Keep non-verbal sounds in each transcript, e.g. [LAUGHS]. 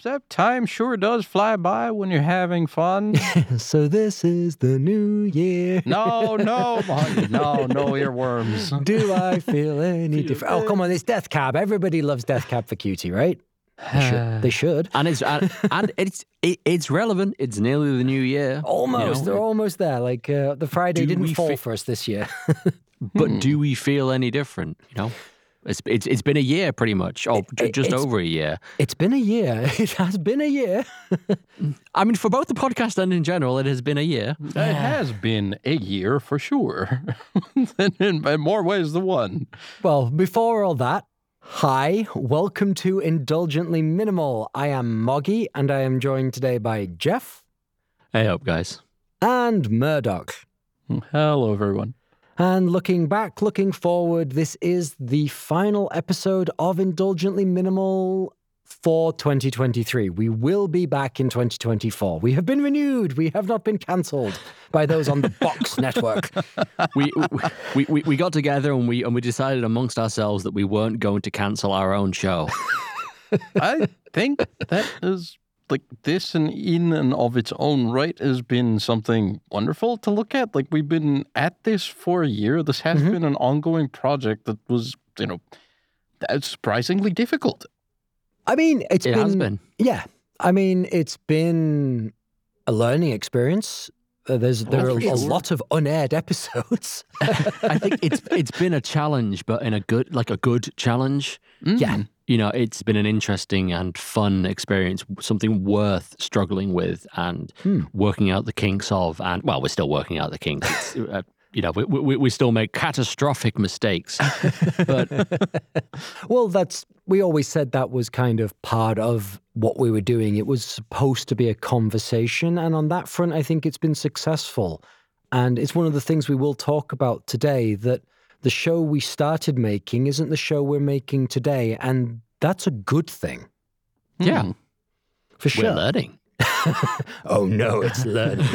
pretty good. That time sure does fly by when you're having fun. [LAUGHS] so this is the new year. [LAUGHS] no, no, Marty, no, no [LAUGHS] earworms. Do I feel any different? Oh, come on, it's Death Cab. Everybody loves Death Cab for Cutie, right? They should. [SIGHS] They should. and it's and, and it's it, it's relevant. It's nearly the new year. Almost. They're almost there. Like uh, the Friday Do didn't fall fi- for us this year. But do we feel any different? You know, it's it's it's been a year pretty much. Oh, ju- it- just over a year. it's been a year. [LAUGHS] It has been a year. I mean, for both the podcast and in general, it has been a year. It has been a year for sure, [LAUGHS] in, in, in more ways than one. Well, before all that, hi, welcome to Indulgently Minimal. I am Moggy, and I am joined today by Jeff Hey up, guys. and Murdoch. Hello, everyone. And looking back, looking forward, this is the final episode of Indulgently Minimal for 2023. We will be back in 2024. We have been renewed. We have not been cancelled by those on the Fox [LAUGHS] Network. We, we, we we got together and we and we decided amongst ourselves that we weren't going to cancel our own show. [LAUGHS] I think that is like this and in and of its own right has been something wonderful to look at. Like we've been at this for a year. This has mm-hmm. been an ongoing project that was, you know, that's surprisingly difficult. I mean, it's It been, has been. Yeah. I mean, it's been a learning experience. Uh, there's there are a lot of unaired episodes. [LAUGHS] I think it's it's been a challenge, but in a good like a good challenge. yeah. You know, it's been an interesting and fun experience, something worth struggling with and Hmm. working out the kinks of. And well, we're still working out the kinks. It's, uh, you know, we, we, we still make catastrophic mistakes, but [LAUGHS] Well, that's we always said that was kind of part of what we were doing. It was supposed to be a conversation, and on that front, I think it's been successful. And it's one of the things we will talk about today that the show we started making isn't the show we're making today, and that's a good thing yeah, Hmm. for we're sure. learning. [LAUGHS] Oh no, it's learning.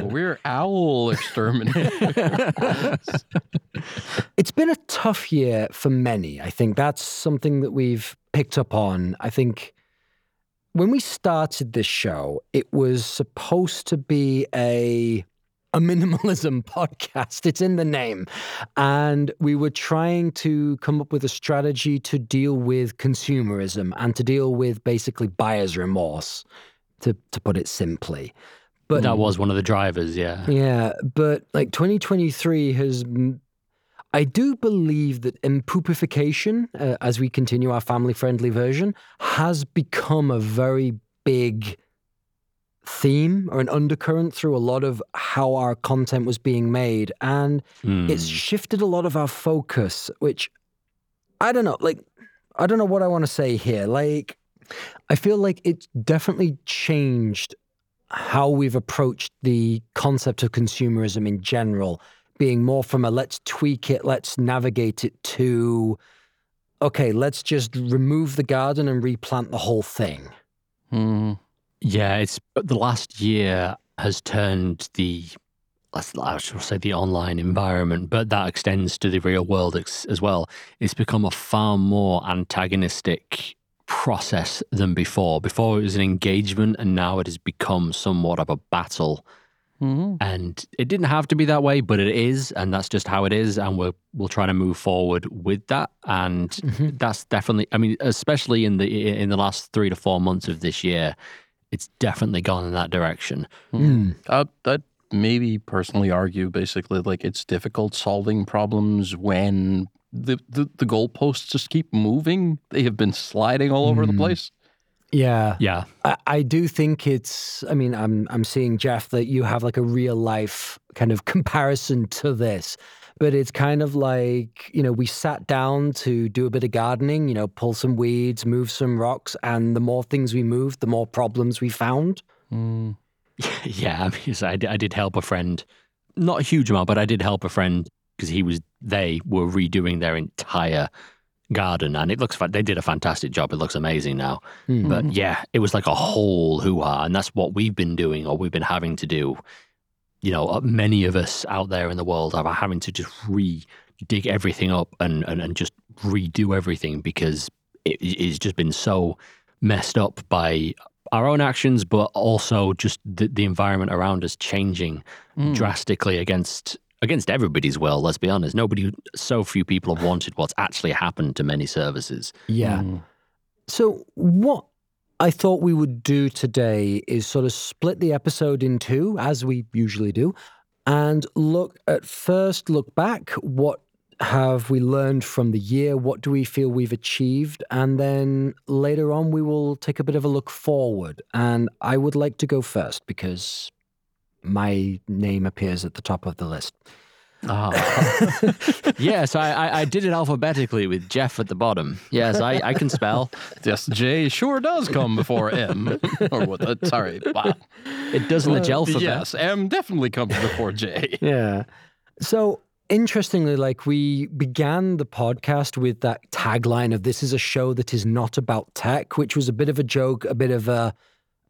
[LAUGHS] We're owl exterminators. [LAUGHS] It's been a tough year for many. I think that's something that we've picked up on. I think when we started this show, it was supposed to be a a minimalism podcast. It's in the name. And we were trying to come up with a strategy to deal with consumerism and to deal with basically buyer's remorse, to, to put it simply. But that was one of the drivers. Yeah, yeah, but like 2023 has. I do believe that impoopification, uh, as we continue our family friendly version, has become a very big theme or an undercurrent through a lot of how our content was being made. And Hmm. it's shifted a lot of our focus, which I don't know. Like, I don't know what I want to say here. Like, I feel like it's definitely changed how we've approached the concept of consumerism in general, being more from a let's tweak it, let's navigate it to, okay, let's just remove the garden and replant the whole thing. Hmm. Yeah, it's the last year has turned the I should say the online environment, but that extends to the real world as well. It's become a far more antagonistic process than before. Before it was an engagement, and now it has become somewhat of a battle. Mhm. And it didn't have to be that way, but it is, and that's just how it is. And we're we'll try to move forward with that. And Mhm. that's definitely i mean especially in the in the last three to four months of this year it's definitely gone in that direction Mm. I'd, I'd maybe personally argue basically like it's difficult solving problems when the, the, the goalposts just keep moving. They have been sliding all over the Mm. place. Yeah. yeah I, I do think it's I mean, I'm I'm seeing Jeff that you have like a real life kind of [LAUGHS] comparison to this. But it's kind of like, you know, we sat down to do a bit of gardening, you know, pull some weeds, move some rocks, and the more things we moved, the more problems we found. Mm. [LAUGHS] yeah i mean so I, I did help a friend not a huge amount but i did help a friend because he was they were redoing their entire garden and it looks they did a fantastic job it looks amazing now Hmm. but yeah it was like a whole hoo-ha and that's what we've been doing or we've been having to do you know uh, many of us out there in the world are having to just re dig everything up and, and, and just redo everything because it, it's just been so messed up by our own actions, but also just the, the environment around us changing Mm. drastically against against everybody's will. Let's be honest. Nobody, so few people have wanted what's actually happened to many services. Yeah. Mm. So, what I thought we would do today is sort of split the episode in two, as we usually do, and look at first, look back. What have we learned from the year? What do we feel we've achieved? And then later on, we will take a bit of a look forward. And I would like to go first because my name appears at the top of the list. Ah. [LAUGHS] yes, I, I, I did it alphabetically with Jeff at the bottom. Yes, I, I can spell. [LAUGHS] Yes, J sure does come before M. [LAUGHS] or what? Uh, sorry. Wow. It does in the alphabet. Yes, M definitely comes before J. Yeah. So interestingly, like we began the podcast with that tagline of this is a show that is not about tech, which was a bit of a joke, a bit of a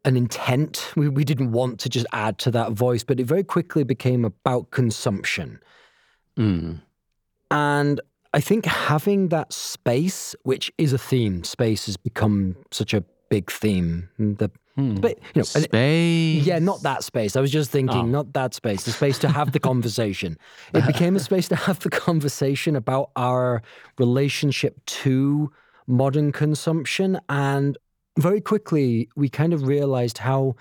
an intent. We we didn't want to just add to that voice, but it very quickly became about consumption. Mm. And I think having that space, which is a theme, space has become such a big theme. The Hmm. but you know, Space. yeah, not that space. I was just thinking, Oh. not that space. The space to have the [LAUGHS] conversation. It became a space to have the conversation about our relationship to modern consumption. And very quickly, we kind of realized how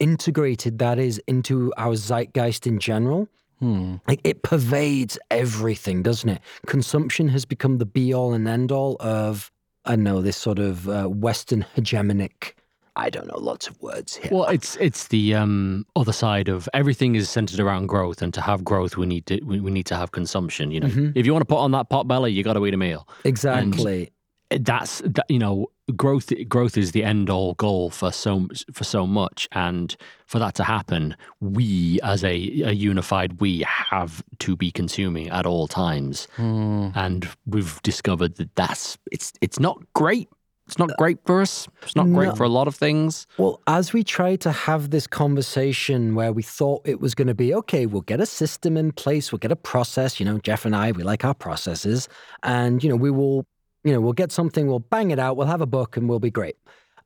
integrated that is into our zeitgeist in general. Hmm. Like it pervades everything, doesn't it? Consumption has become the be all and end all of, I don't know, this sort of uh, Western hegemonic. I don't know, lots of words here. Well, it's it's the um, other side of everything is centered around growth, and to have growth, we need to we, we need to have consumption. You know, Mhm. if you want to put on that pot belly, you got to eat a meal. Exactly. That's that, you know, growth growth is the end all goal for so for so much, and for that to happen, we as a, a unified we have to be consuming at all times, Hmm. and we've discovered that that's it's it's not great. It's not great for us. It's not great for a lot of things. Well, as we tried to have this conversation where we thought it was going to be okay, we'll get a system in place, we'll get a process. You know, Jeff and I, we like our processes, and you know, we will, you know, we'll get something, we'll bang it out, we'll have a book, and we'll be great.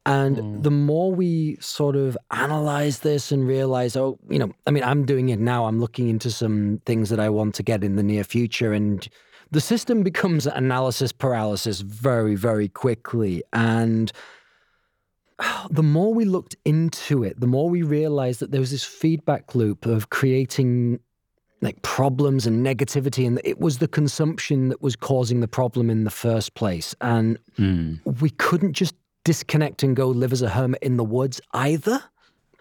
And Mm. the more we sort of analyze this and realize, oh, you know, I mean, I'm doing it now. I'm looking into some things that I want to get in the near future, and the system becomes analysis paralysis very, very quickly. And [SIGHS] the more we looked into it, the more we realized that there was this feedback loop of creating like problems and negativity, and it was the consumption that was causing the problem in the first place. And Mm. we couldn't just disconnect and go live as a hermit in the woods either.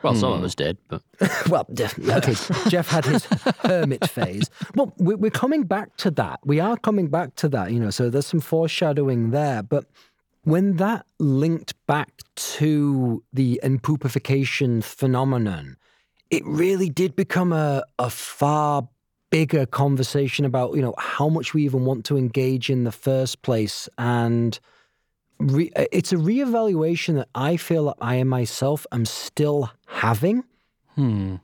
Well, some Hmm. of us did, but [LAUGHS] Well, definitely. Okay, Jeff had his hermit phase. Well, we- we're coming back to that. We are coming back to that, you know, so there's some foreshadowing there. But when that linked back to the impoopification phenomenon, it really did become a, a far bigger conversation about, you know, how much we even want to engage in the first place. And re- it's a reevaluation that I feel that I myself am still having. Hmm.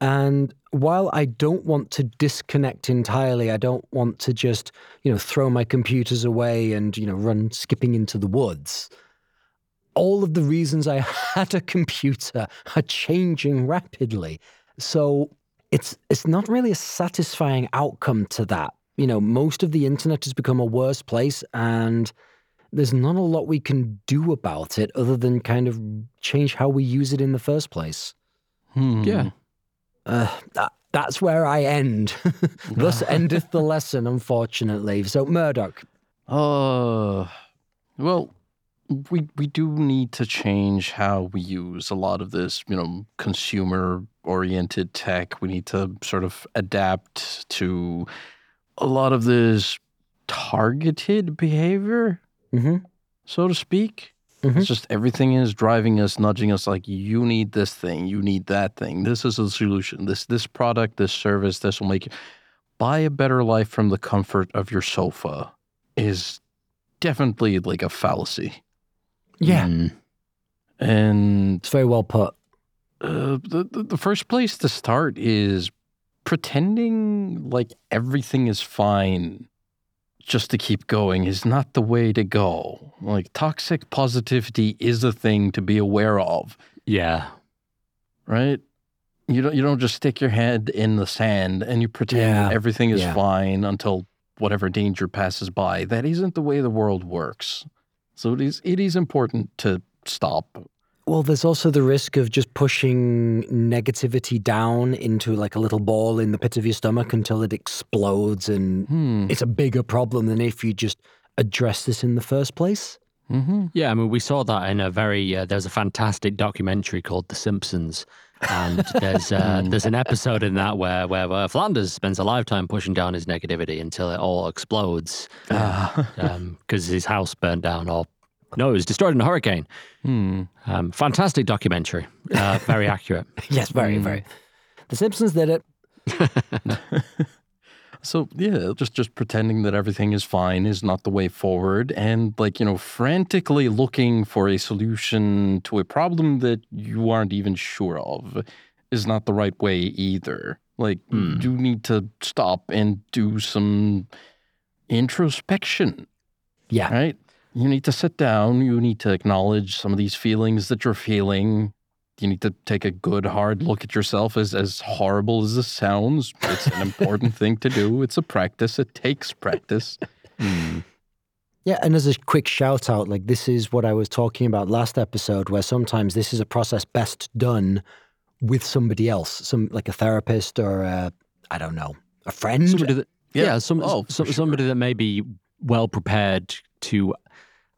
And while I don't want to disconnect entirely, I don't want to just, you know, throw my computers away and, you know, run skipping into the woods. All of the reasons I [LAUGHS] had a computer are changing rapidly. So it's it's not really a satisfying outcome to that. You know, most of the internet has become a worse place and there's not a lot we can do about it other than kind of change how we use it in the first place. Hmm. Yeah. Uh, that, that's where I end. [LAUGHS] Thus [LAUGHS] endeth the lesson, unfortunately. So, Murdoch. Uh, well, we we do need to change how we use a lot of this, you know, consumer oriented tech. We need to sort of adapt to a lot of this targeted behavior, hmm so to speak. Mhm. It's just everything is driving us, nudging us like you need this thing, you need that thing. This is a solution. This this product, this service, this will make you buy a better life from the comfort of your sofa is definitely like a fallacy. Yeah, Mm. And it's very well put. uh, the, the the first place to start is pretending like everything is fine just to keep going is not the way to go. Like toxic positivity is a thing to be aware of, Yeah. right? You don't you don't just stick your head in the sand and you pretend Yeah. everything is Yeah. fine until whatever danger passes by. That isn't the way the world works. So it is it is important to stop. Well, there's also the risk of just pushing negativity down into like a little ball in the pit of your stomach until it explodes and Hmm. it's a bigger problem than if you just address this in the first place. Mm-hmm. Yeah, I mean, we saw that in a very. Uh, there's a fantastic documentary called The Simpsons, and [LAUGHS] there's uh, there's an episode in that where, where where Flanders spends a lifetime pushing down his negativity until it all explodes Ah. because his house burned down or no, it was destroyed in a hurricane. Hmm. Um, fantastic documentary, uh, very [LAUGHS] accurate. yes, very, Mm. very. The Simpsons did it. [LAUGHS] So yeah, just just pretending that everything is fine is not the way forward, and like you know, frantically looking for a solution to a problem that you aren't even sure of is not the right way either. Like Hmm. you need to stop and do some introspection, Yeah. right? You need to sit down. You need to acknowledge some of these feelings that you're feeling. You need to take a good hard look at yourself as as horrible as this sounds. It's an important thing to do. It's a practice. It takes practice. Hmm. Yeah, and as a quick shout out, like this is what I was talking about last episode, where sometimes this is a process best done with somebody else, some like a therapist or a, I don't know, a friend. Somebody that, Yeah. yeah, some, Oh, for some sure. somebody that may be well prepared to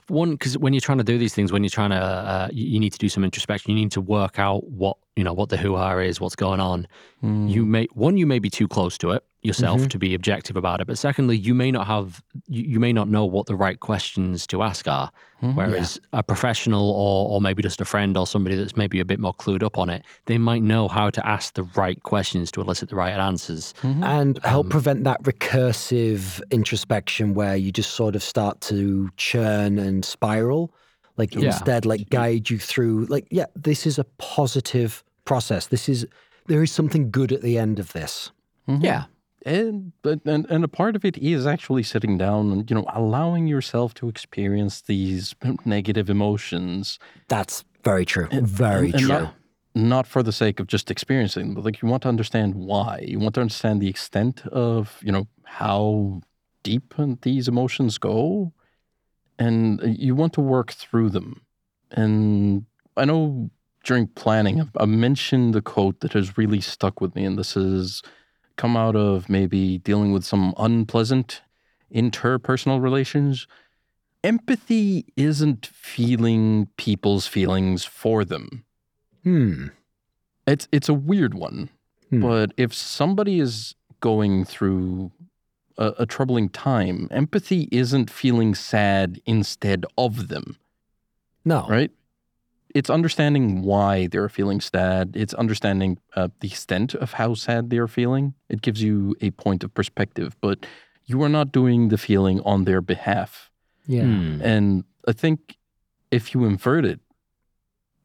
one because when you're trying to do these things, when you're trying to, uh, you, you need to do some introspection. You need to work out what you know, what the who are is, what's going on. Hmm. You may one, you may be too close to it yourself Mhm. to be objective about it, but secondly, you may not have, you, you may not know what the right questions to ask are. Mhm. Whereas a professional or, or maybe just a friend or somebody that's maybe a bit more clued up on it, they might know how to ask the right questions to elicit the right answers. Mhm. and help Um, prevent that recursive introspection where you just sort of start to churn and spiral. Like Yeah. instead, like guide you through, like, yeah, this is a positive process. This is, there is something good at the end of this. Mhm. Yeah. And, but- and and a part of it is actually sitting down and you know allowing yourself to experience these negative emotions That's very true. And- very and- true. not- not for the sake of just experiencing them, but like you want to understand why. You want to understand the extent of, you know, how deep these emotions go. And you want to work through them. And I know during planning, I've, mentioned the quote that has really stuck with me. And this has come out of maybe dealing with some unpleasant interpersonal relations. Empathy isn't feeling people's feelings for them. Hmm. It's it's a weird one, Hmm. but if somebody is going through a, a troubling time, empathy isn't feeling sad instead of them, No. right? It's understanding why they're feeling sad. It's understanding uh, the extent of how sad they're feeling. It gives you a point of perspective, but you are not doing the feeling on their behalf. Yeah. Hmm. And I think if you invert it,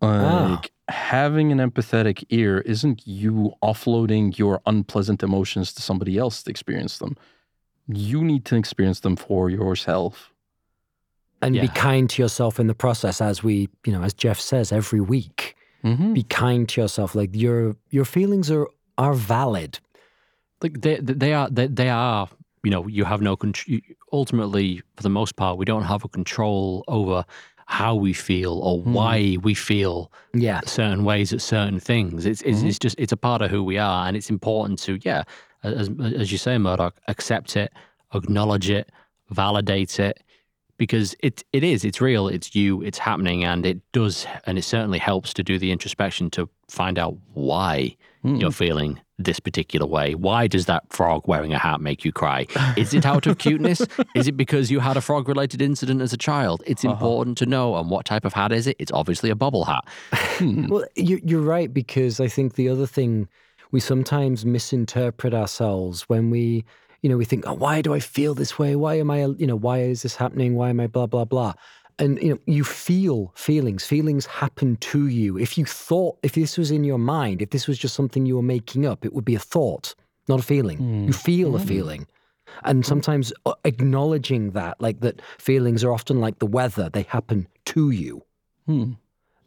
Ah. like having an empathetic ear isn't you offloading your unpleasant emotions to somebody else to experience them. You need to experience them for yourself. And be kind to yourself in the process, as we, you know, as Jeff says every week. Mm-hmm. Be kind to yourself. Like your your feelings are are valid. like they they are they, they are you know you have no control ultimately for the most part we don't have a control over how we feel or Hmm. why we feel Yeah. certain ways at certain things it's it's, Mhm. it's just it's a part of who we are and it's important to yeah as as you say Murdoch accept it acknowledge it validate it because it it is it's real it's you it's happening and it does and it certainly helps to do the introspection to find out why Mm. you're feeling this particular way. Why does that frog wearing a hat make you cry? Is it out of [LAUGHS] cuteness? Is it because you had a frog related incident as a child? It's Uh-huh. important to know. And what type of hat is it? It's obviously a bubble hat. Hmm. Well, you're right because I think the other thing we sometimes misinterpret ourselves when we, you know, we think, oh, why do I feel this way? Why am I, you know, why is this happening? Why am I blah blah blah? And you know, you feel feelings. Feelings happen to you. If you thought, if this was in your mind, if this was just something you were making up, it would be a thought, not a feeling. You feel a Mm. feeling. And sometimes uh, acknowledging that, like that feelings are often like the weather, they happen to you. Hmm.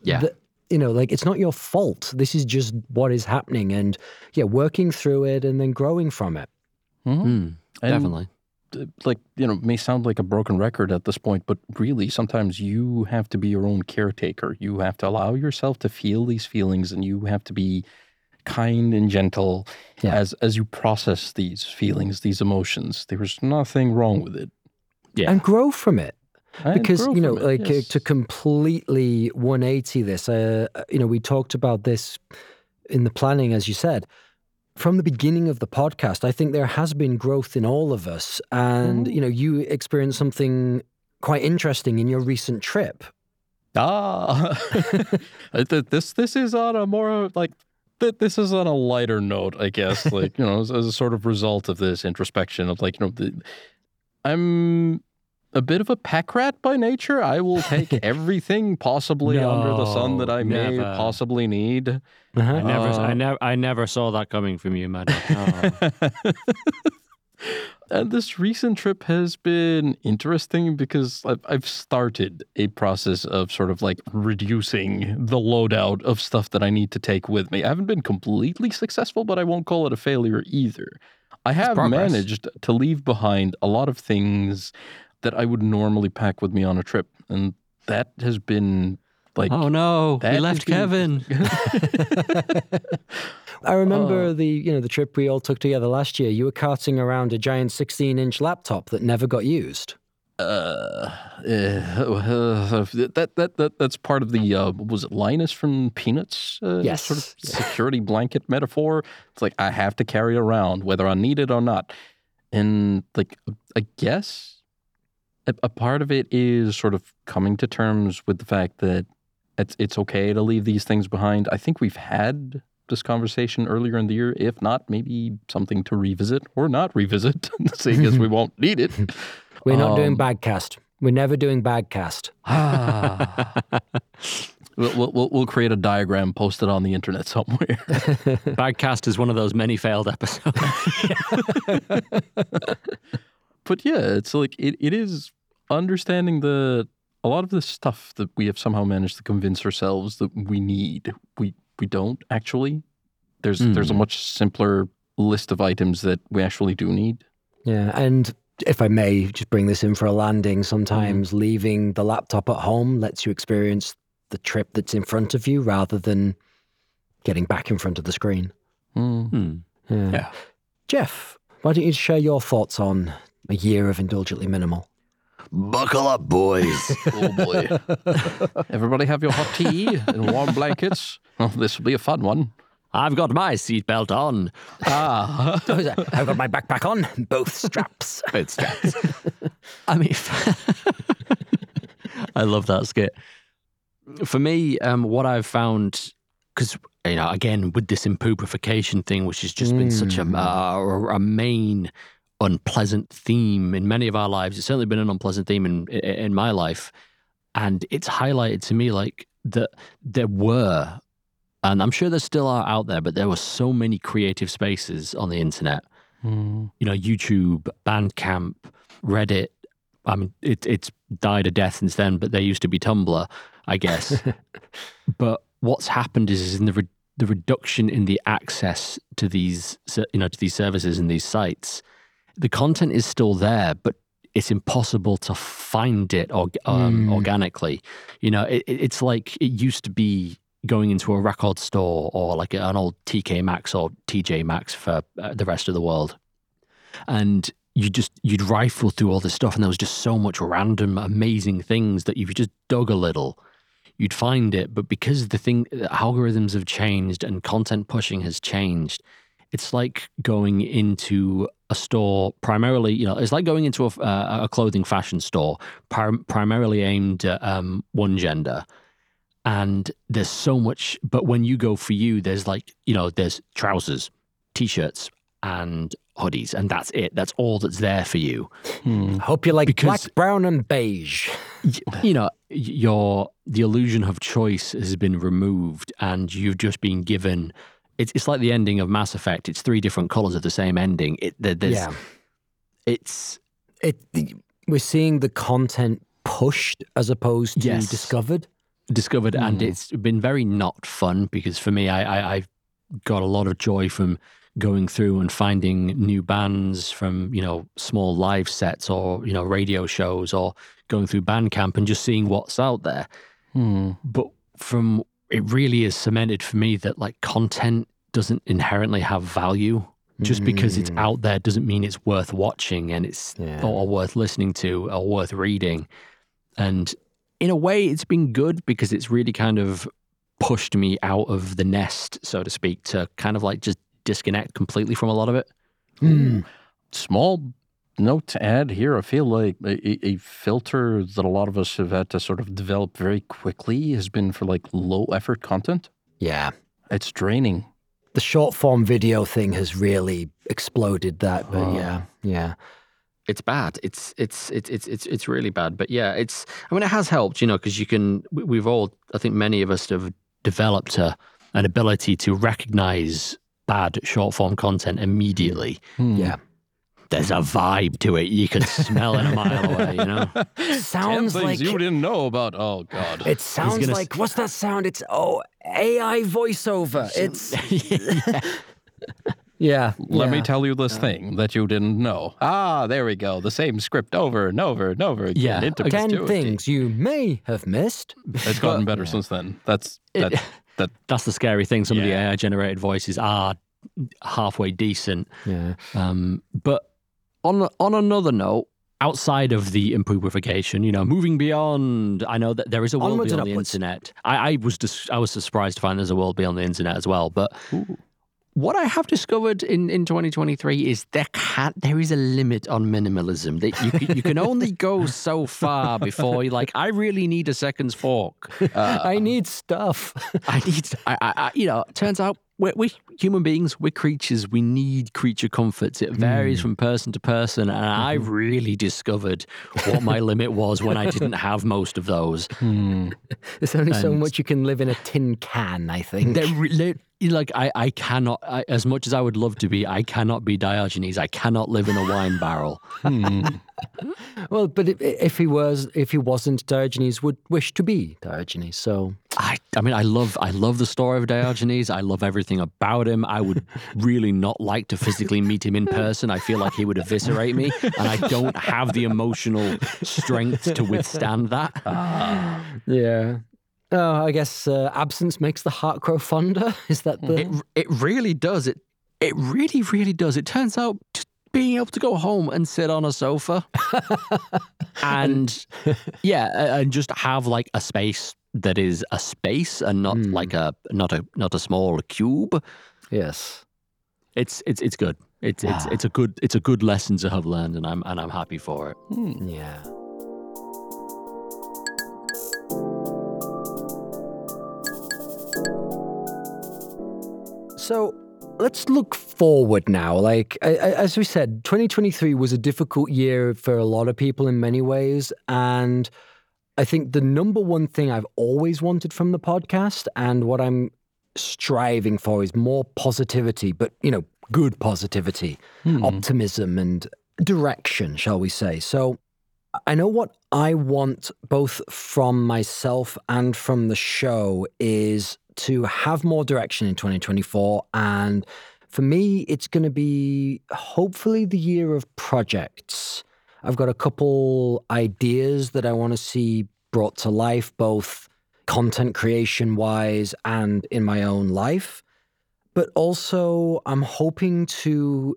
Yeah. That- you know, like it's not your fault. This is just what is happening. And yeah, working through it and then growing from it. Mhm. Mm, definitely. Like, you know, may sound like a broken record at this point, but really sometimes you have to be your own caretaker. You have to allow yourself to feel these feelings and you have to be kind and gentle Yeah. as as you process these feelings, these emotions. There's nothing wrong with it. Yeah. And grow from it. And because you know it, like uh, yes. to completely 180 this uh, uh, you know we talked about this in the planning as you said from the beginning of the podcast i think there has been growth in all of us and Mhm. you know you experienced something quite interesting in your recent trip Ah, [LAUGHS] this this is on a more like this is on a lighter note, I guess. Like you know, as, as a sort of result of this introspection of like you know, the, I'm a bit of a pack rat by nature. I will take [LAUGHS] everything possibly under the sun that No, I may possibly need. Uh-huh. I never, I Uh, never, I never saw that coming from you, man. [LAUGHS] Oh. [LAUGHS] and this recent trip has been interesting because I've, I've started a process of sort of like reducing the loadout of stuff that I need to take with me. I haven't been completely successful, but I won't call it a failure either. I have managed to leave behind a lot of things that I would normally pack with me on a trip. And that has been like oh no, that we left Kevin. [LAUGHS] [LAUGHS] i remember Oh. the you know the trip we all took together last year you were carting around a giant 16 inch laptop that never got used Uh, uh, that, that that that's part of the uh, what was it Linus from Peanuts? Uh, Yes. sort of security blanket metaphor. It's like I have to carry around whether I need it or not, and like I guess a, a part of it is sort of coming to terms with the fact that it's it's okay to leave these things behind. I think we've had this conversation earlier in the year. If not, maybe something to revisit or not [LAUGHS] revisit, seeing as we [LAUGHS] won't need it. we're not doing Um, bagcast we're never doing bagcast Ah. [LAUGHS] we'll, we'll, we'll- we'll create a diagram, post it on the internet somewhere. Bagcast is one of those many failed episodes. But yeah, it's like it, it is understanding the a lot of the stuff that we have somehow managed to convince ourselves that we need. We we don't actually. There's there's a Mm. much simpler list of items that we actually do need. Yeah, and if I may just bring this in for a landing, sometimes leaving the laptop at home lets you experience the trip that's in front of you rather than getting back in front of the screen. Hmm. Yeah. Yeah. Jeff, why don't you share your thoughts on a year of indulgently minimal? Buckle up, boys. [LAUGHS] Oh boy! Everybody have your hot tea and warm blankets. Oh, this will be a fun one. I've got my seatbelt on. Ah. [LAUGHS] I've got my backpack on, both straps. [LAUGHS] both straps. I mean, I love that skit. For me, um, what I've found, because you know, again with this impoopification thing, which has just been such a, Mm. a a main unpleasant theme in many of our lives. It's certainly been an unpleasant theme in in, my life, and it's highlighted to me like that there were, and I'm sure there still are out there, but there were so many creative spaces on the internet Hmm. you know, YouTube, Bandcamp, Reddit. I mean, it, it's died a death since then, but there used to be Tumblr, I guess. [LAUGHS] but what's happened is, is in the re- the reduction in the access to these, you know, to these services and these sites. The content is still there, but it's impossible to find it or, um, Mm. organically. You know, it, it- it's like it used to be going into a record store or like an old TK Maxx or TJ Maxx for uh, the rest of the world. And you just, you'd rifle through all this stuff and there was just so much random, amazing things that if you just dug a little, you'd find it. But because the thing, the algorithms have changed and content pushing has changed, it's like going into a store primarily, you know, it's like going into a, uh, a clothing fashion store prim- primarily aimed at um, one gender and there's so much but when you go for you there's like you know there's trousers t-shirts and hoodies and that's it that's all that's there for you Hmm. Hope you like Because- black, brown, and beige. [LAUGHS] Y- you know your the illusion of choice has been removed and you've just been given it's, it's like the ending of mass effect it's three different colors of the same ending it there, there's yeah. it's It we're seeing the content pushed as opposed to Yes. discovered. discovered, and Mm. it's been very not fun because for me, I, I I've got a lot of joy from going through and finding new bands from you know small live sets or you know radio shows or going through Bandcamp and just seeing what's out there. Hmm. But from it really is cemented for me that like content doesn't inherently have value. Just because it's Mm. out there doesn't mean it's worth watching and it's Yeah. or worth listening to or worth reading. And in a way, it's been good because it's really kind of pushed me out of the nest, so to speak, to kind of like just disconnect completely from a lot of it. Mm. Small note to add here. I feel like a, a- a filter that a lot of us have had to sort of develop very quickly has been for like low effort content. Yeah. It's draining. The short form video thing has really exploded that, but Oh. yeah, yeah. It's bad. It's it's it's it's it's it's really bad. But yeah, it's. I mean, it has helped, you know, because you can. we- We've all. I think many of us have developed a, an ability to recognize bad short form content immediately. Hmm. Yeah. There's a vibe to it. You can smell it a mile away. You know. [LAUGHS] Sounds Ten like things you didn't know about. Oh God. it sounds gonna like what's that sound? It's oh AI voiceover. It's [LAUGHS] yeah. Let me tell you this thing that you didn't know. Ah, there we go. The same script over and over and over again. Yeah, into ten perpetuity. things you may have missed. It's gotten better since then. That's It- that. [LAUGHS] that That's the scary thing. Some of the AI generated voices are halfway decent. Yeah. Um, but on on another note, outside of the improvification, you know, moving beyond, I know that there is a world beyond the internet. I, I was dis- I was surprised to find there's a world beyond the internet as well. But Ooh. what I have discovered in, in 2023 is there can there is a limit on minimalism. That you can, you can only go so far before you're like. I really need a seconds fork. uh, [LAUGHS] I need stuff. I need, I, I, I you know, turns out we're, we human beings, we're creatures. We need creature comforts. It varies from person to person. And I really discovered what my [LAUGHS] limit was when I didn't have most of those. hmm. There's only so much you can live in a tin can. I think. They're re- li- like, I, I cannot, I, as much as I would love to be, I cannot be Diogenes. I cannot live in a wine barrel. Hmm. Well, but if, if he was, if he wasn't, Diogenes would wish to be Diogenes. So I, I mean, I love, I love the story of Diogenes. I love everything about him. I would really not like to physically meet him in person. I feel like he would eviscerate me, and I don't have the emotional strength to withstand that. yeah. Oh, I guess uh, absence makes the heart grow fonder. [LAUGHS] Is that the? It, it really does. It, it really, really does. It turns out just being able to go home and sit on a sofa, [LAUGHS] and [LAUGHS] yeah, and just have like a space that is a space and not Hmm. like a not a not a small cube. yes. it's it's it's good. It's it's Ah. it's a good it's a good lesson to have learned, and I'm and I'm happy for it. Hmm. Yeah. So let's look forward now. Like, I, I, as we said, 2023 was a difficult year for a lot of people in many ways. And I think the number one thing I've always wanted from the podcast and what I'm striving for is more positivity, but, you know, good positivity, Hmm. optimism, and direction, shall we say. So I know what I want both from myself and from the show is to have more direction in 2024. And for me, it's going to be hopefully the year of projects. I've got a couple ideas that I want to see brought to life, both content creation wise and in my own life. But also, I'm hoping to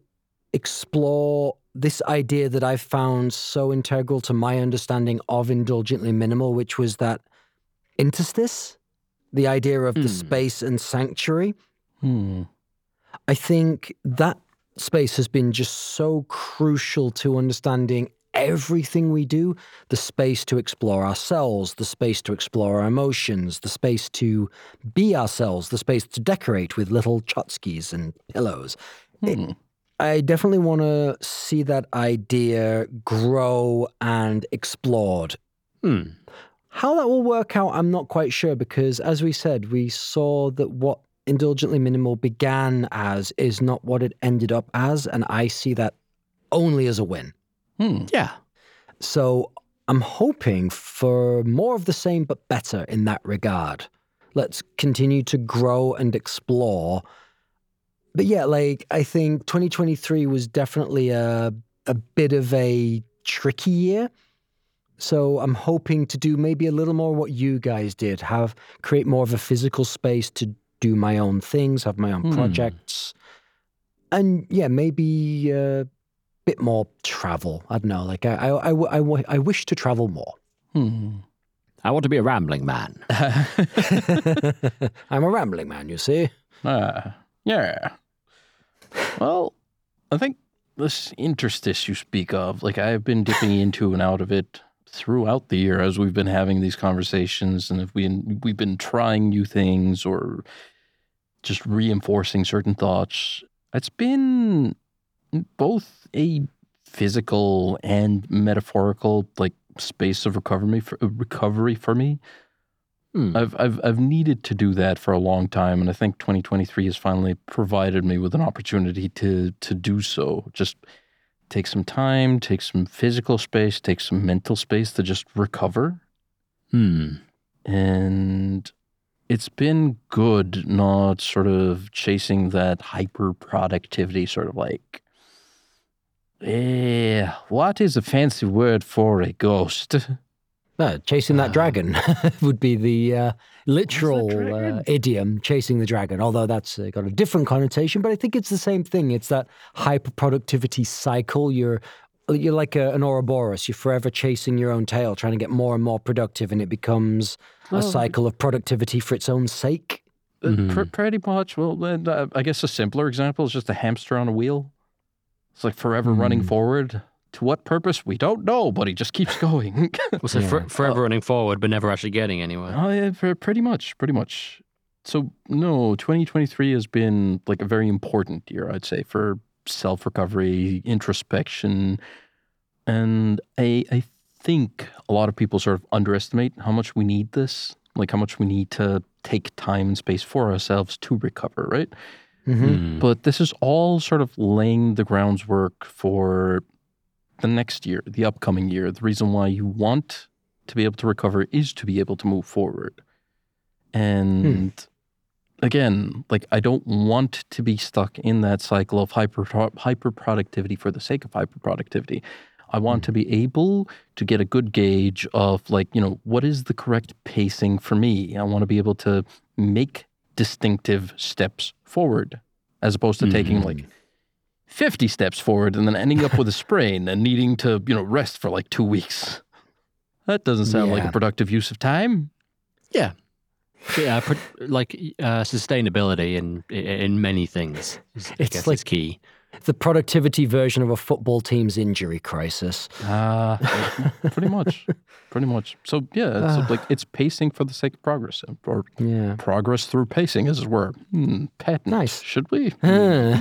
explore this idea that I've found so integral to my understanding of indulgently minimal, which was that interstice, the idea of the Hmm. space and sanctuary. Hmm. I think that space has been just so crucial to understanding everything we do the space to explore ourselves, the space to explore our emotions, the space to be ourselves, the space to decorate with little chotskis and pillows. It- Hmm. I definitely want to see that idea grow and explored. Hmm. How that will work out, I'm not quite sure because, as we said, we saw that what indulgently minimal began as is not what it ended up as. And I see that only as a win. Hmm. Yeah. So I'm hoping for more of the same but better in that regard. Let's continue to grow and explore. But yeah, like I think 2023 was definitely a a bit of a tricky year. So I'm hoping to do maybe a little more what you guys did, have create more of a physical space to do my own things, have my own Hmm. projects. And yeah, maybe a bit more travel. I don't know. Like I, I, I, I wish to travel more. Hmm. I want to be a rambling man. [LAUGHS] I'm a rambling man, you see. Ah, yeah. Well, I think this interstice you speak of, like I've been dipping into and out of it throughout the year as we've been having these conversations, and if we we've been trying new things or just reinforcing certain thoughts. It's been both a physical and metaphorical like space of recovery for recovery for me. Hmm. I've I've I've needed to do that for a long time, and I think 2023 has finally provided me with an opportunity to to do so. Just take some time, take some physical space, take some mental space to just recover, Hmm. and it's been good not sort of chasing that hyper productivity, sort of like. Eh, what is a fancy word for a ghost? Uh, chasing that Ah. dragon [LAUGHS] would be the uh, literal uh, idiom, chasing the dragon, although that's uh, got a different connotation, but I think it's the same thing. It's that hyper productivity cycle. You're you're like a, an Ouroboros. You're forever chasing your own tail, trying to get more and more productive, and it becomes a cycle of productivity for its own sake. Uh, Mhm. pr- pretty much. Well, then, uh, I guess a simpler example is just a hamster on a wheel. It's like forever running Hmm. forward. To what purpose? We don't know, but he just keeps [LAUGHS] going. [LAUGHS] Well, so Yeah. for, forever running forward, but never actually getting anywhere. oh, yeah, pr- pretty much, pretty much. So, no, 2023 has been like a very important year, I'd say, for self recovery, introspection. And I, I think a lot of people sort of underestimate how much we need this, like how much we need to take time and space for ourselves to recover, right? hmm Hmm. But this is all sort of laying the groundwork for the next year, the upcoming year. The reason why you want to be able to recover is to be able to move forward. And hmm. again, like I don't want to be stuck in that cycle of hyper hyper productivity for the sake of hyper productivity. I want hmm. to be able to get a good gauge of like, you know, what is the correct pacing for me? I want to be able to make distinctive steps forward as opposed to taking like hmm. 50 steps forward and then ending up with a sprain and needing to, you know, rest for like two weeks. That doesn't sound like a productive use of time. Yeah, pro- like uh, sustainability in in many things. Is, I It's guess like- is key. The productivity version of a football team's injury crisis. Uh, pretty much. [LAUGHS] Pretty much. So, yeah, it's like it's pacing for the sake of progress or Yeah. progress through pacing, as it were. Hmm, patent. Nice. Should we? Huh.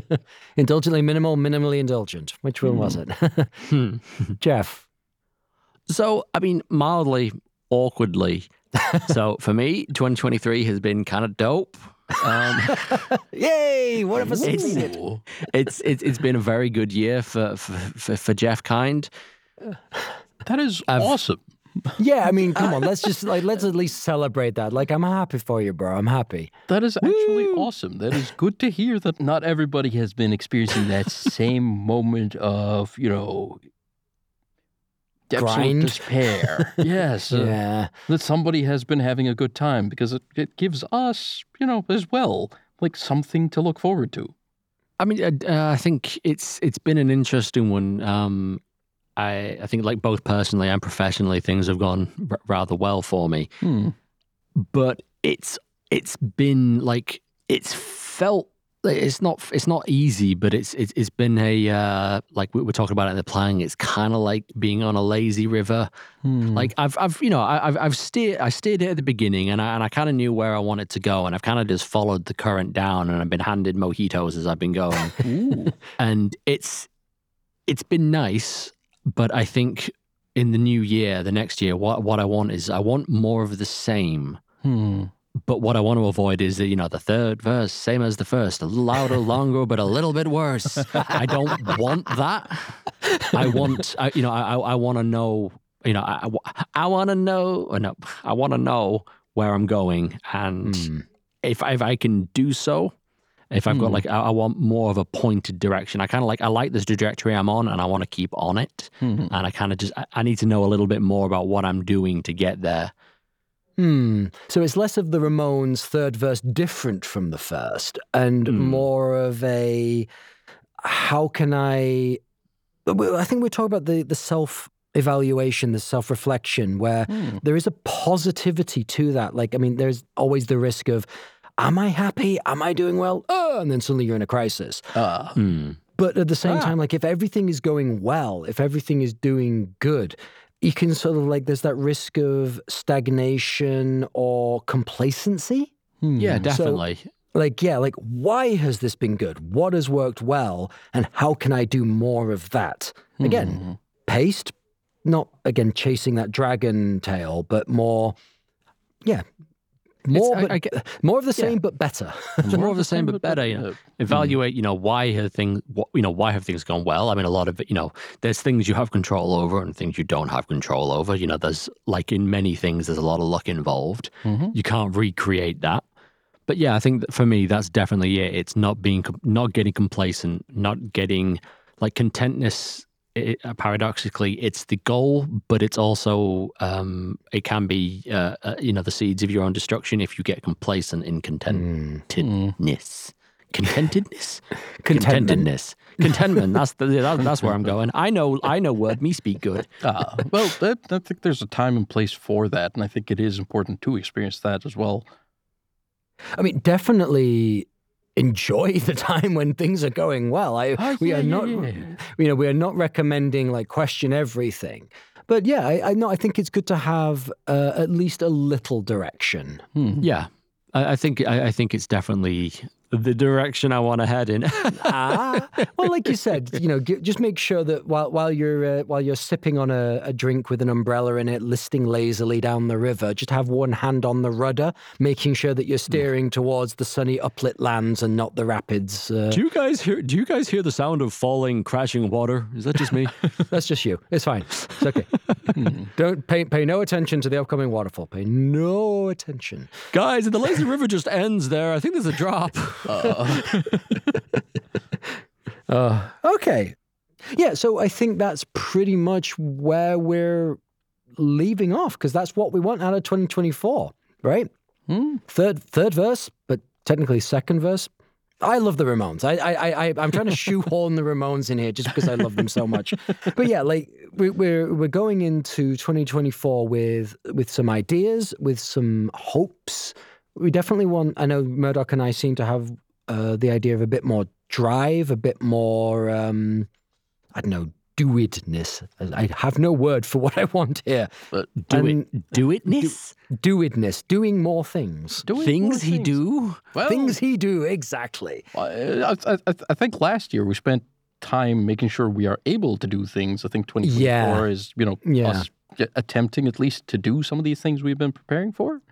[LAUGHS] Indulgently minimal, minimally indulgent. Which one was it? [LAUGHS] Hmm. Jeff. So, I mean, mildly awkwardly. so for me, 2023 has been kind of dope. Um, [LAUGHS] Yay! What if I It's- succeeded? It's, it's it's been a very good year for for, for, for Jeff Kind. [SIGHS] That is I've- awesome. Yeah, I mean, come on, [LAUGHS] let's just like let's at least celebrate that. Like, I'm happy for you, bro. I'm happy. That is actually awesome. That is good to hear that not everybody has been experiencing that [LAUGHS] same moment of, you know, absolute Grind. despair. [LAUGHS] yes. uh, yeah. that somebody has been having a good time because it, it gives us, you know, as well, like something to look forward to. I mean, uh, uh, I think it's it's been an interesting one. Um, I I think like both personally and professionally, things have gone r- rather well for me. Hmm. but it's it's been like it's felt it's not it's not easy but it's it's, it's been a uh like we were talking about it in the planning it's kind of like being on a lazy river Hmm. like i've i've you know I- i've i've steered i steered it at the beginning and i and i kind of knew where i wanted to go and i've kind of just followed the current down and i've been handed mojitos as i've been going [LAUGHS] and it's it's been nice but i think in the new year the next year what what i want is i want more of the same Hmm. But what I want to avoid is the, you know the third verse, same as the first, a little louder, [LAUGHS] longer, but a little bit worse. I don't want that. I want, I, you know, I I want to know, you know, I I, I want to know, or no, I want to know where I'm going, and Hmm. if if I can do so, if I've got Hmm. like I, I want more of a pointed direction. I kind of like I like this trajectory I'm on, and I want to keep on it. Mhm. And I kind of just I, I need to know a little bit more about what I'm doing to get there. Hmm. So it's less of the Ramones' third verse different from the first, and Hmm. more of a how can I? I think we're talking about the the self evaluation, the self reflection, where Hmm. there is a positivity to that. Like, I mean, there's always the risk of, am I happy? Am I doing well? Oh, and then suddenly you're in a crisis. Ah. Hmm. But at the same Ah. time, like if everything is going well, if everything is doing good, you can sort of like there's that risk of stagnation or complacency. Hmm. Yeah, So- definitely. Like, yeah, like why has this been good? What has worked well? And how can I do more of that? Again, Mhm. paced, not again chasing that dragon tail, but more, yeah, more, but, I get- more of the yeah. same, but better. [LAUGHS] more of the [LAUGHS] same, but better. You know, evaluate. You know, why have things? What, you know, why have things gone well? I mean, a lot of it. You know, there's things you have control over and things you don't have control over. You know, there's like in many things, there's a lot of luck involved. Mhm. You can't recreate that. But yeah, I think that for me, that's definitely it. It's not being, not getting complacent, not getting like contentness. It, paradoxically, it's the goal, but it's also um, it can be uh, uh, you know the seeds of your own destruction if you get complacent in content contentedness. Contentedness? [LAUGHS] Contentment. Contentedness. Contentment. That's the, that, that's where I'm going. I know I know word me speak good. Ah, well, that, I think there's a time and place for that, and I think it is important to experience that as well. I mean, definitely enjoy [LAUGHS] the time when things are going well. I Oh, we yeah, are yeah, not, yeah. you know, we are not recommending like question everything. But yeah, I, I know. I think it's good to have uh, at least a little direction. Hmm. Yeah. I, I think I, I think it's definitely the direction I want to head in. [LAUGHS] ah, well, like you said, you know, g- just make sure that while while you're uh, while you're sipping on a, a drink with an umbrella in it, listing lazily down the river, just have one hand on the rudder, making sure that you're steering towards the sunny uplit lands and not the rapids. Uh, do you guys hear do you guys hear the sound of falling crashing water? Is that just me? [LAUGHS] that's just you. It's fine. It's okay. [LAUGHS] Don't pay pay no attention to the upcoming waterfall. Pay no attention. guys, the lazy river just ends there. I think there's a drop. [LAUGHS] Uh, okay. Yeah, so I think that's pretty much where we're leaving off because that's what we want out of 2024, right? Hmm. Third third verse, but technically second verse. I love the Ramones. I I I I'm trying to shoehorn the Ramones in here just because I love them so much. But yeah, like we, we're we're going into 2024 with with some ideas, with some hopes. We definitely want. I know Murdoch and I seem to have uh, the idea of a bit more drive, a bit more. Um, I don't know. Do itness. I have no word for [LAUGHS] what I want here. But Do And it do itness? Do itness. Doing more things. doing Things more he things. do? Well, Things he do exactly. I, I, I, I think last year we spent time making sure we are able to do things. I think 2024 Yeah. is, you know, Yeah. us attempting at least to do some of these things we've been preparing for.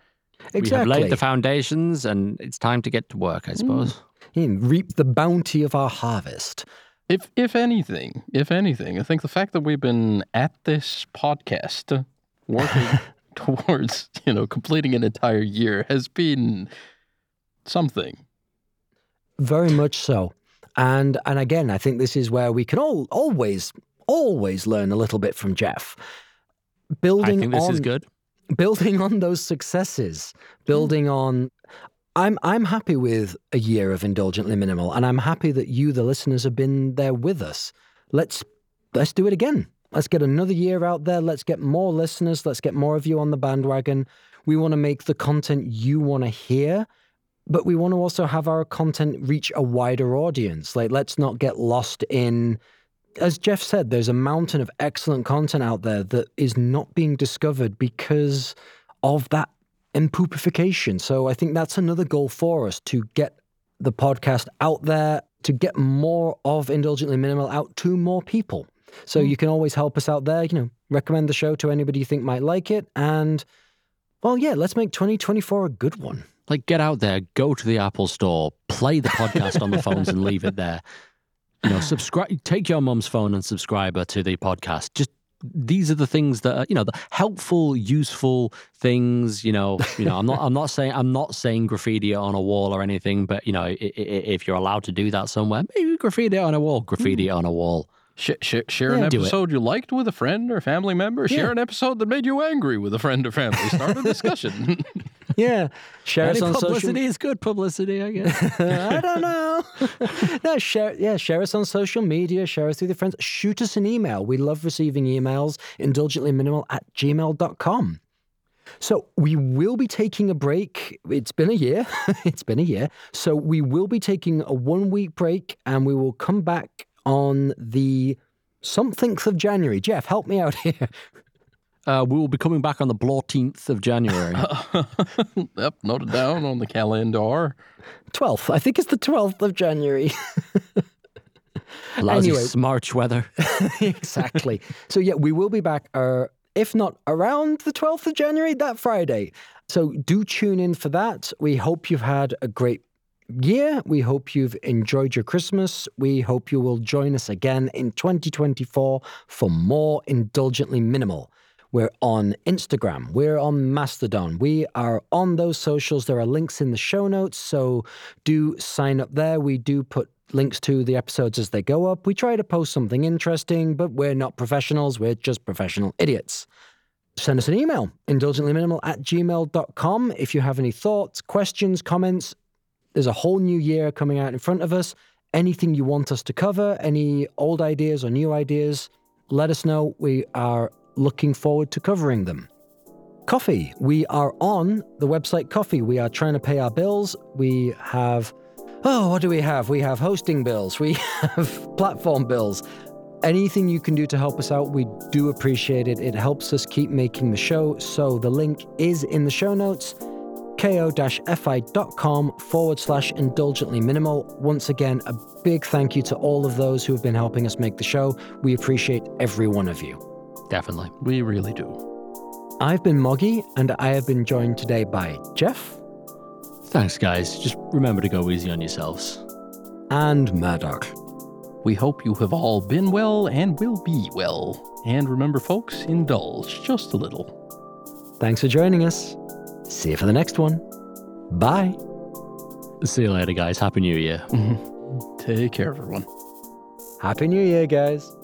We have laid the foundations and it's time to get to work, I hmm. suppose. And reap the bounty of our harvest. If if anything, if anything, I think the fact that we've been at this podcast working [LAUGHS] towards, you know, completing an entire year has been something. Very much so. And and again, I think this is where we can all always always learn a little bit from Jeff. Building I think this on is good. Building on those successes, building mm. on I'm I'm happy with a year of indulgently minimal and I'm happy that you the listeners have been there with us. Let's let's do it again. Let's get another year out there. Let's get more listeners. Let's get more of you on the bandwagon. We want to make the content you want to hear, but we want to also have our content reach a wider audience. Like let's not get lost in as Jeff said, there's a mountain of excellent content out there that is not being discovered because of that impoopification. So I think that's another goal for us to get the podcast out there, to get more of Indulgently Minimal out to more people. So hmm. you can always help us out there. You know, recommend the show to anybody you think might like it. And, well, yeah, let's make 2024 a good one. Like, get out there, go to the Apple Store, play the podcast on the phones, and leave it there. [LAUGHS] You know, subscribe. Take your mom's phone and subscribe her to the podcast. Just these are the things that are, you know, the helpful, useful things. You know, you know. I'm not. I'm not saying. I'm not saying graffiti on a wall or anything. But you know, if you're allowed to do that somewhere, maybe graffiti on a wall. Graffiti mm. on a wall. Sh- sh- share Yeah. an episode you liked with a friend or family member. Share Yeah. an episode that made you angry with a friend or family. Start a discussion. [LAUGHS] Yeah. Share Any us on social publicity is good publicity, I guess. [LAUGHS] I don't know. [LAUGHS] no, share yeah, share us on social media, share us with your friends. Shoot us an email. We love receiving emails, indulgently minimal at gmail.com. So we will be taking a break. It's been a year. it's been a year. So we will be taking a one week break and we will come back on the somethingth of January. Jeff, help me out [LAUGHS] here. Uh, we will be coming back on the 14th of January. [LAUGHS] yep, note it down on the calendar. 12th. I think it's the 12th of January. [LAUGHS] Lousy Anyway. March weather. exactly. So yeah, we will be back. Uh, if not around the twelfth of January, that Friday. So do tune in for that. We hope you've had a great year. We hope you've enjoyed your Christmas. We hope you will join us again in 2024 for more indulgently minimal. We're on Instagram. We're on Mastodon. We are on those socials. There are links in the show notes. So do sign up there. We do put links to the episodes as they go up. We try to post something interesting, but we're not professionals. We're just professional idiots. Send us an email, indulgentlyminimal at gmail.com. If you have any thoughts, questions, comments, there's a whole new year coming out in front of us. Anything you want us to cover, any old ideas or new ideas, let us know. We are looking forward to covering them. Ko-fi. We are on the website Ko-fi. We are trying to pay our bills. We have, oh, what do we have? We have hosting bills. We [LAUGHS] have platform bills. Anything you can do to help us out, we do appreciate it. It helps us keep making the show. So the link is in the show notes ko-fi.com forward slash indulgently minimal. Once again, a big thank you to all of those who have been helping us make the show. We appreciate every one of you. Definitely. We really do. I've been Moggy, and I have been joined today by Jeff Thanks, guys. Just remember to go easy on yourselves. and Murdoch. We hope you have all been well and will be well. And remember, folks, indulge just a little. Thanks for joining us. See you for the next one. Bye. See you later, guys. Happy New Year. Mm-hmm. Take care, everyone. Happy New Year, guys.